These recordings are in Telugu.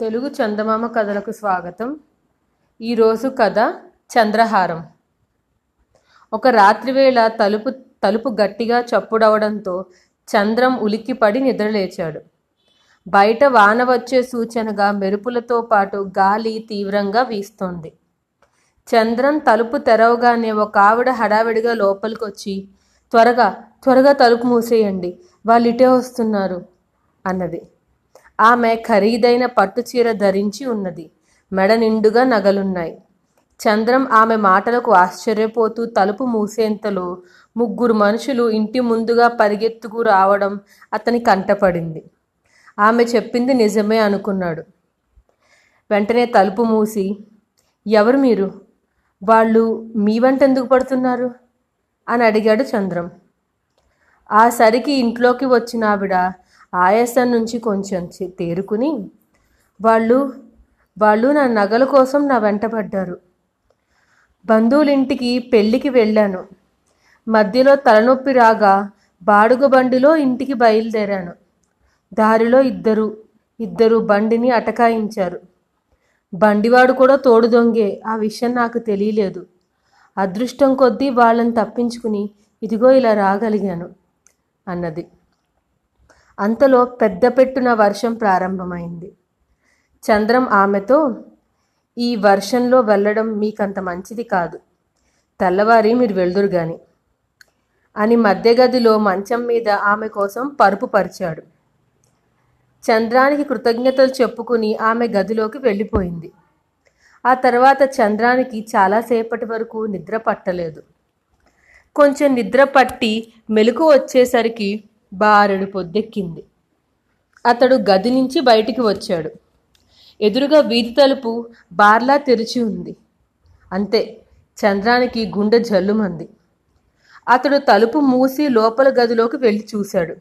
తెలుగు చందమామ కథలకు స్వాగతం. ఈరోజు కథ చంద్రహారం. ఒక రాత్రివేళ తలుపు తలుపు గట్టిగా చప్పుడవడంతో చంద్రం ఉలిక్కిపడి నిద్రలేచాడు. బయట వాన వచ్చే సూచనగా మెరుపులతో పాటు గాలి తీవ్రంగా వీస్తోంది. చంద్రం తలుపు తెరవగానే ఒక ఆవిడ హడావిడిగా లోపలికొచ్చి త్వరగా త్వరగా తలుపు మూసేయండి వాళ్ళు ఇటే వస్తున్నారు అన్నది. ఆమె ఖరీదైన పట్టుచీర ధరించి ఉన్నది. మెడ నిండుగా నగలున్నాయి. చంద్రం ఆమె మాటలకు ఆశ్చర్యపోతూ తలుపు మూసేంతలో ముగ్గురు మనుషులు ఇంటి ముందుగా పరిగెత్తుకు రావడం అతని కంటపడింది. ఆమె చెప్పింది నిజమే అనుకున్నాడు. వెంటనే తలుపు మూసి ఎవరు మీరు? వాళ్ళు మీ వెంట ఎందుకు పడుతున్నారు? అని అడిగాడు చంద్రం. ఆ సరికి ఇంట్లోకి వచ్చిన ఆవిడ ఆయాసం నుంచి కొంచెం తేరుకుని వాళ్ళు వాళ్ళు నా నగల కోసం నా వెంటపడ్డారు బంధువులింటికి పెళ్ళికి వెళ్ళాను. మధ్యలో తలనొప్పి రాగా బాడుగ బండిలో ఇంటికి బయలుదేరాను. దారిలో ఇద్దరు ఇద్దరు బండిని అటకాయించారు. బండివాడు కూడా తోడు దొంగే ఆ విషయం నాకు తెలియలేదు. అదృష్టం కొద్దీ వాళ్ళని తప్పించుకుని ఇదిగో ఇలా రాగలిగాను అన్నది. అంతలో పెద్ద పెట్టున వర్షం ప్రారంభమైంది. చంద్రం ఆమెతో ఈ వర్షంలో వెళ్ళడం మీకంత మంచిది కాదు. తెల్లవారి మీరు వెళ్దురు గాని అని మధ్య గదిలో మంచం మీద ఆమె కోసం పరుపు పరిచాడు. చంద్రానికి కృతజ్ఞతలు చెప్పుకుని ఆమె గదిలోకి వెళ్ళిపోయింది. ఆ తర్వాత చంద్రానికి చాలాసేపటి వరకు నిద్ర పట్టలేదు. కొంచెం నిద్ర పట్టి మెలకు వచ్చేసరికి బారెడు పొద్దెక్కింది. అతడు గది నుంచి బయటికి వచ్చాడు. ఎదురుగా వీధి తలుపు బార్లా తెరిచి ఉంది. అంతే చంద్రానికి గుండె జల్లుమంది. అతడు తలుపు మూసి లోపల గదిలోకి వెళ్ళి చూశాడు.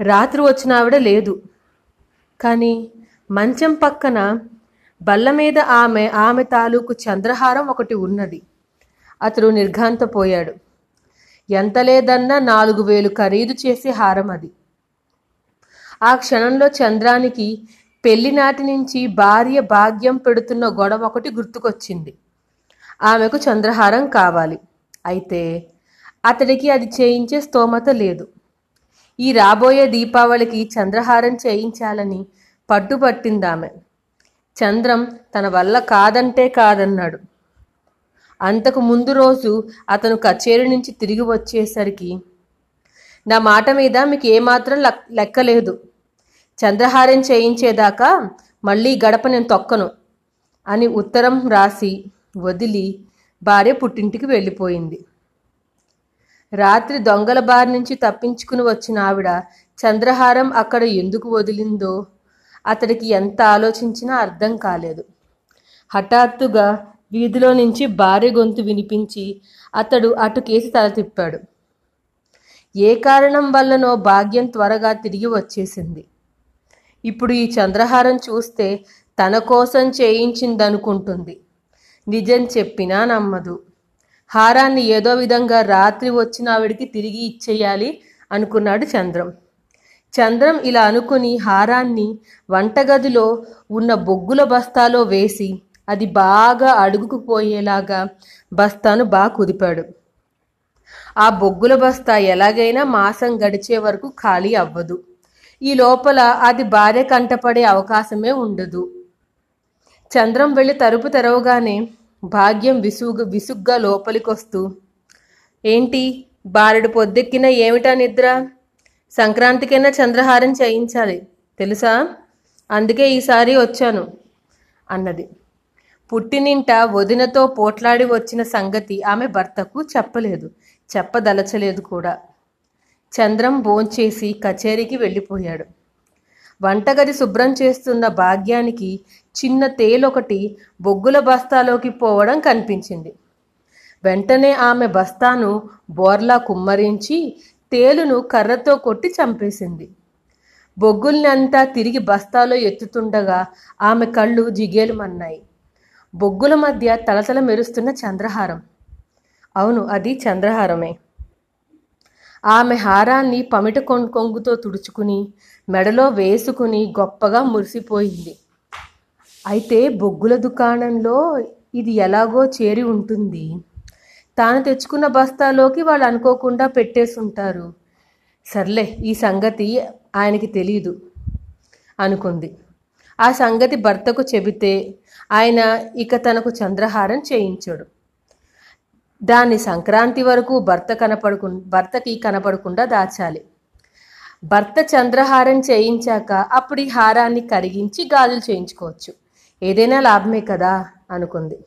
రాత్రి వచ్చిన ఆవిడ లేదు. కానీ మంచం పక్కన బల్ల మీద ఆమె ఆమె తాలూకు చంద్రహారం ఒకటి ఉన్నది. అతడు నిర్ఘాంతపోయాడు. ఎంత లేదన్నా నాలుగు వేలు ఖరీదు చేసే హారం అది. ఆ క్షణంలో చంద్రానికి పెళ్ళినాటి నుంచి భార్య భాగ్యం పెడుతున్న గొడవ ఒకటి గుర్తుకొచ్చింది. ఆమెకు చంద్రహారం కావాలి. అయితే అతడికి అది చేయించే స్తోమత లేదు. ఈ రాబోయే దీపావళికి చంద్రహారం చేయించాలని పట్టుపట్టిందామె చంద్రం తన వల్ల కాదంటే కాదన్నాడు. అంతకు ముందు రోజు అతను కచేరీ నుంచి తిరిగి వచ్చేసరికి నా మాట మీద మీకు ఏమాత్రం లెక్కలేదు. చంద్రహారం చేయించేదాకా మళ్ళీ గడప నేను తొక్కను అని ఉత్తరం రాసి వదిలి భార్య పుట్టింటికి వెళ్ళిపోయింది. రాత్రి దొంగల బారి నుంచి తప్పించుకుని వచ్చిన ఆవిడ చంద్రహారం అక్కడ ఎందుకు వదిలిందో అతడికి ఎంత ఆలోచించినా అర్థం కాలేదు. హఠాత్తుగా వీధిలో నుంచి భార్య గొంతు వినిపించి అతడు అటు కేసి తల తిప్పాడు. ఏ కారణం వల్లనో భాగ్యం త్వరగా తిరిగి వచ్చేసింది. ఇప్పుడు ఈ చంద్రహారం చూస్తే తన కోసం చేయించిందనుకుంటుంది. నిజం చెప్పినా నమ్మదు. హారాన్ని ఏదో విధంగా రాత్రి వచ్చిన ఆవిడికి తిరిగి ఇచ్చేయాలి అనుకున్నాడు చంద్రం. చంద్రం ఇలా అనుకుని హారాన్ని వంటగదిలో ఉన్న బొగ్గుల బస్తాలో వేసి అది బాగా అడుగుకుపోయేలాగా బస్తాను బాగా కుదిపాడు. ఆ బొగ్గుల బస్తా ఎలాగైనా మాసం గడిచే వరకు ఖాళీ అవ్వదు. ఈ లోపల అది భార్య కంటపడే అవకాశమే ఉండదు. చంద్రం వెళ్ళి తలుపు తెరవగానే భాగ్యం విసుగు విసుగ్గా లోపలికొస్తూ ఏంటి? బారెడు పొద్దెక్కిన ఏమిటా నిద్ర? సంక్రాంతికైనా చంద్రహారం చేయించాలి తెలుసా? అందుకే ఈసారి వచ్చాను అన్నది. పుట్టినింట వదినతో పోట్లాడి వచ్చిన సంగతి ఆమె భర్తకు చెప్పలేదు చెప్పదలచలేదు కూడా. చంద్రం భోంచేసి కచేరీకి వెళ్ళిపోయాడు. వంటగది శుభ్రం చేస్తున్న భాగ్యానికి చిన్న తేలొకటి బొగ్గుల బస్తాలోకి పోవడం కనిపించింది. వెంటనే ఆమె బస్తాను బోర్లా కుమ్మరించి తేలును కర్రతో కొట్టి చంపేసింది. బొగ్గుల్నంతా తిరిగి బస్తాలో ఎత్తుతుండగా ఆమె కళ్ళు జిగేలుమన్నాయి బొగ్గుల మధ్య తలతల మెరుస్తున్న చంద్రహారం. అవును అది చంద్రహారమే. ఆమె హారాన్ని పమిట కొంగుతో తుడుచుకుని మెడలో వేసుకుని గొప్పగా మురిసిపోయింది. అయితే బొగ్గుల దుకాణంలో ఇది ఎలాగో చేరి ఉంటుంది. తాను తెచ్చుకున్న బస్తాలోకి వాళ్ళు అనుకోకుండా పెట్టేసి ఉంటారు సర్లే ఈ సంగతి ఆయనకి తెలియదు అనుకుంది. ఆ సంగతి భర్తకు చెబితే ఆయన ఇక తనకు చంద్రహారం చేయించాడు. దాన్ని సంక్రాంతి వరకు భర్త కనపడకు భర్తకి కనపడకుండా దాచాలి. భర్త చంద్రహారం చేయించాక అప్పుడు ఈ హారాన్ని కరిగించి గాజులు చేయించుకోవచ్చు. ఏదైనా లాభమే కదా అనుకుంది.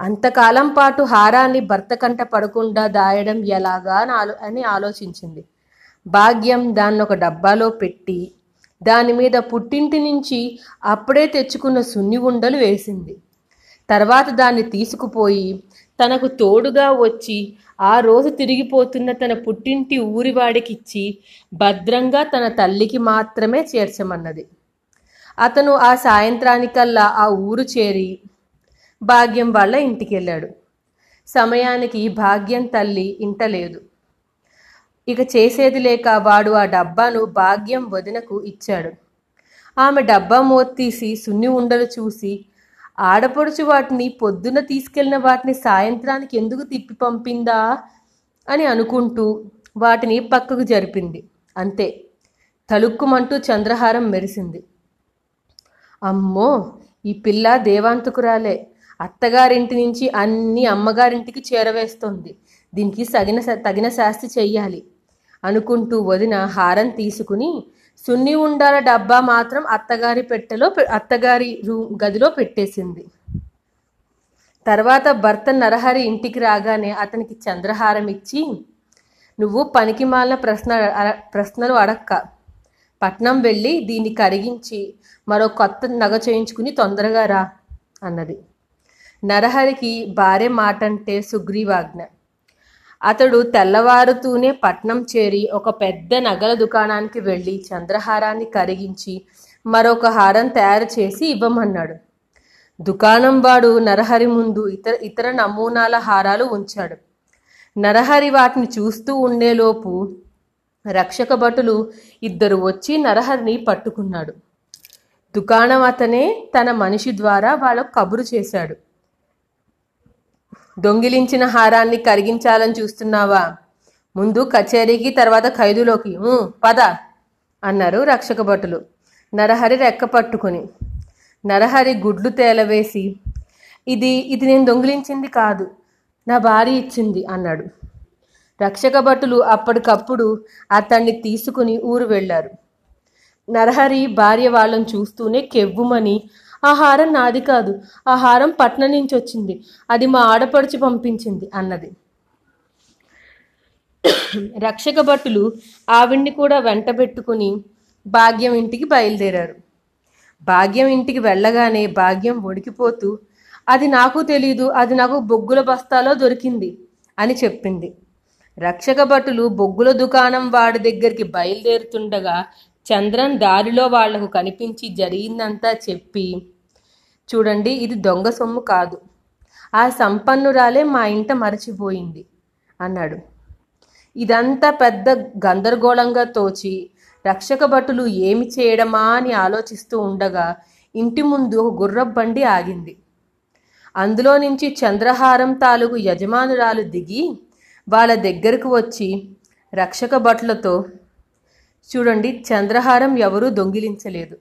అంతకాలం పాటు హారాన్ని భర్త కంట పడకుండా దాయడం ఎలాగా అని అని ఆలోచించింది. భాగ్యం దాన్ని ఒక డబ్బాలో పెట్టి దాని మీద పుట్టింటి నుంచి అప్పుడే తెచ్చుకున్న సున్ని ఉండలు వేసింది. తర్వాత దాన్ని తీసుకుపోయి తనకు తోడుగా వచ్చి ఆ రోజు తిరిగిపోతున్న తన పుట్టింటి ఊరివాడికిచ్చి భద్రంగా తన తల్లికి మాత్రమే చేర్చమన్నది. అతను ఆ సాయంత్రానికల్లా ఆ ఊరు చేరి భాగ్యం వల్ల ఇంటికి వెళ్ళాడు సమయానికి భాగ్యం తల్లి ఇంట లేదు. ఇక చేసేది లేక వాడు ఆ డబ్బాను భాగ్యం వదినకు ఇచ్చాడు. ఆమె డబ్బా మోత్తీసి సున్ని ఉండలు చూసి ఆడపడుచు వాటిని పొద్దున తీసుకెళ్ళిన వాటిని సాయంత్రానికి ఎందుకు తిప్పి పంపిందా? అని అనుకుంటూ వాటిని పక్కకు జరిపింది. అంతే తలుక్కుమంటూ చంద్రహారం మెరిసింది. అమ్మో ఈ పిల్ల దేవాంతకురాలే. అత్తగారింటి నుంచి అన్ని అమ్మగారింటికి చేరవేస్తోంది. దీనికి తగిన తగిన శాస్తి చెయ్యాలి. అనుకుంటూ వదిన హారం తీసుకుని సున్ని ఉండాల డబ్బా మాత్రం అత్తగారి పెట్టెలో పె- అత్తగారి రూ గదిలో పెట్టేసింది. తర్వాత భర్త నరహరి ఇంటికి రాగానే అతనికి చంద్రహారం ఇచ్చి నువ్వు పనికి మాలిన ప్రశ్న ప్రశ్నలు అడక్క. పట్నం వెళ్ళి దీన్ని కరిగించి మరో కొత్త నగ చేయించుకుని తొందరగా రా అన్నది. నరహరికి భార్య మాటంటే సుగ్రీవాజ్ఞ. అతడు తెల్లవారుతూనే పట్నం చేరి ఒక పెద్ద నగల దుకాణానికి వెళ్ళి చంద్రహారాన్ని కరిగించి మరొక హారం తయారు చేసి ఇవ్వమన్నాడు. దుకాణం వాడు నరహరి ముందు ఇతర ఇతర నమూనాల హారాలు ఉంచాడు. నరహరి వాటిని చూస్తూ ఉండేలోపు రక్షక భటులు ఇద్దరు వచ్చి నరహరిని పట్టుకున్నాడు. దుకాణం అతనే తన మనిషి ద్వారా వాళ్ళకు కబురు చేశాడు. దొంగిలించిన హారాన్ని కరిగించాలని చూస్తున్నావా? ముందు కచేరీకి తర్వాత ఖైదులోకి. పద అన్నారు రక్షక భటులు. నరహరి రెక్క పట్టుకుని. నరహరి గుడ్లు తేలవేసి ఇది ఇది నేను దొంగిలించింది కాదు నా భార్య ఇచ్చింది అన్నాడు. రక్షక భటులు అప్పటికప్పుడు అతన్ని తీసుకుని ఊరు వెళ్ళారు. నరహరి భార్య వాళ్ళని చూస్తూనే కెవ్వుమని ఆ హారం నాది కాదు. ఆ హారం పట్నం నుంచి వచ్చింది. అది మా ఆడపడుచు పంపించింది అన్నది. రక్షక భటులు ఆవిడ్ని కూడా వెంటబెట్టుకుని భాగ్యం ఇంటికి బయలుదేరారు. భాగ్యం ఇంటికి వెళ్ళగానే భాగ్యం ఒడికిపోతూ అది నాకు తెలీదు అది నాకు బొగ్గుల బస్తాలో దొరికింది అని చెప్పింది. రక్షక భటులు బొగ్గుల దుకాణం వాడి దగ్గరికి బయలుదేరుతుండగా చంద్రన్ దారిలో వాళ్ళకు కనిపించి జరిగిందంతా చెప్పి చూడండి ఇది దొంగ సొమ్ము కాదు. ఆ సంపన్నురాలే మా ఇంట మరచిపోయింది అన్నాడు. ఇదంతా పెద్ద గందరగోళంగా తోచి రక్షక భటులు ఏమి చేయడమా అని ఆలోచిస్తూ ఉండగా ఇంటి ముందు ఒక గుర్రపు బండి ఆగింది. అందులో నుంచి చంద్రహారం తాలూకు యజమానురాలు దిగి వాళ్ళ దగ్గరకు వచ్చి రక్షక భట్లతో చూడండి చంద్రహారం ఎవరూ దొంగిలించలేదు.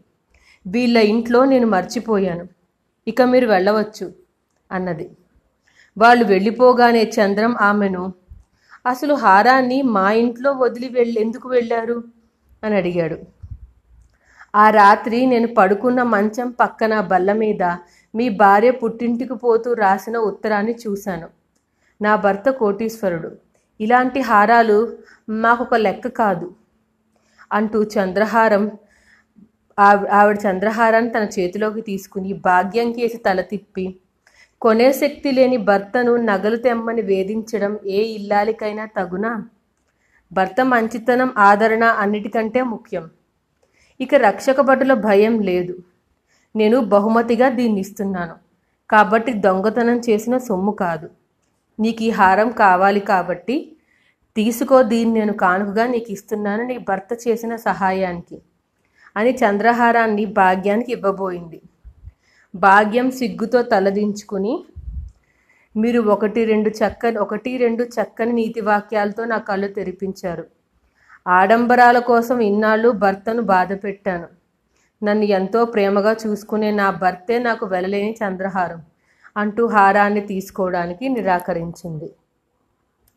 వీళ్ళ ఇంట్లో నేను మర్చిపోయాను. ఇక మీరు వెళ్ళవచ్చు అన్నది. వాళ్ళు వెళ్ళిపోగానే చంద్రం ఆమెను అసలు హారాన్ని మా ఇంట్లో వదిలి వెళ్ళి ఎందుకు వెళ్ళారు? అని అడిగాడు. ఆ రాత్రి నేను పడుకున్న మంచం పక్కన బల్ల మీద మీ భార్య పుట్టింటికి పోతూ రాసిన ఉత్తరాన్ని చూశాను. నా భర్త కోటీశ్వరుడు. ఇలాంటి హారాలు మాకొక లెక్క కాదు అంటూ చంద్రహారం ఆవిడ చంద్రహారాన్ని తన చేతిలోకి తీసుకుని భాగ్యం కేసి తల తిప్పి కొనే శక్తి లేని భర్తను నగలు తెమ్మని వేధించడం ఏ ఇల్లాలికైనా తగునా? భర్త మంచితనం ఆదరణ అన్నిటికంటే ముఖ్యం. ఇక రక్షక భటుల భయం లేదు. నేను బహుమతిగా దీన్ని ఇస్తున్నాను కాబట్టి దొంగతనం చేసిన సొమ్ము కాదు. నీకు ఈ హారం కావాలి కాబట్టి తీసుకో దీన్ని నేను కానుకగా నీకు ఇస్తున్నాను నీ భర్త చేసిన సహాయానికి. అని చంద్రహారాన్ని భాగ్యానికి ఇవ్వబోయింది. భాగ్యం సిగ్గుతో తలదించుకుని మీరు ఒకటి రెండు చక్కని ఒకటి రెండు చక్కని నీతి వాక్యాలతో నా కళ్ళు తెరిపించారు. ఆడంబరాల కోసం ఇన్నాళ్ళు భర్తను బాధ పెట్టాను నన్ను ఎంతో ప్రేమగా చూసుకునే నా భర్తే నాకు వెళ్ళలేని చంద్రహారం అంటూ హారాన్ని తీసుకోవడానికి నిరాకరించింది.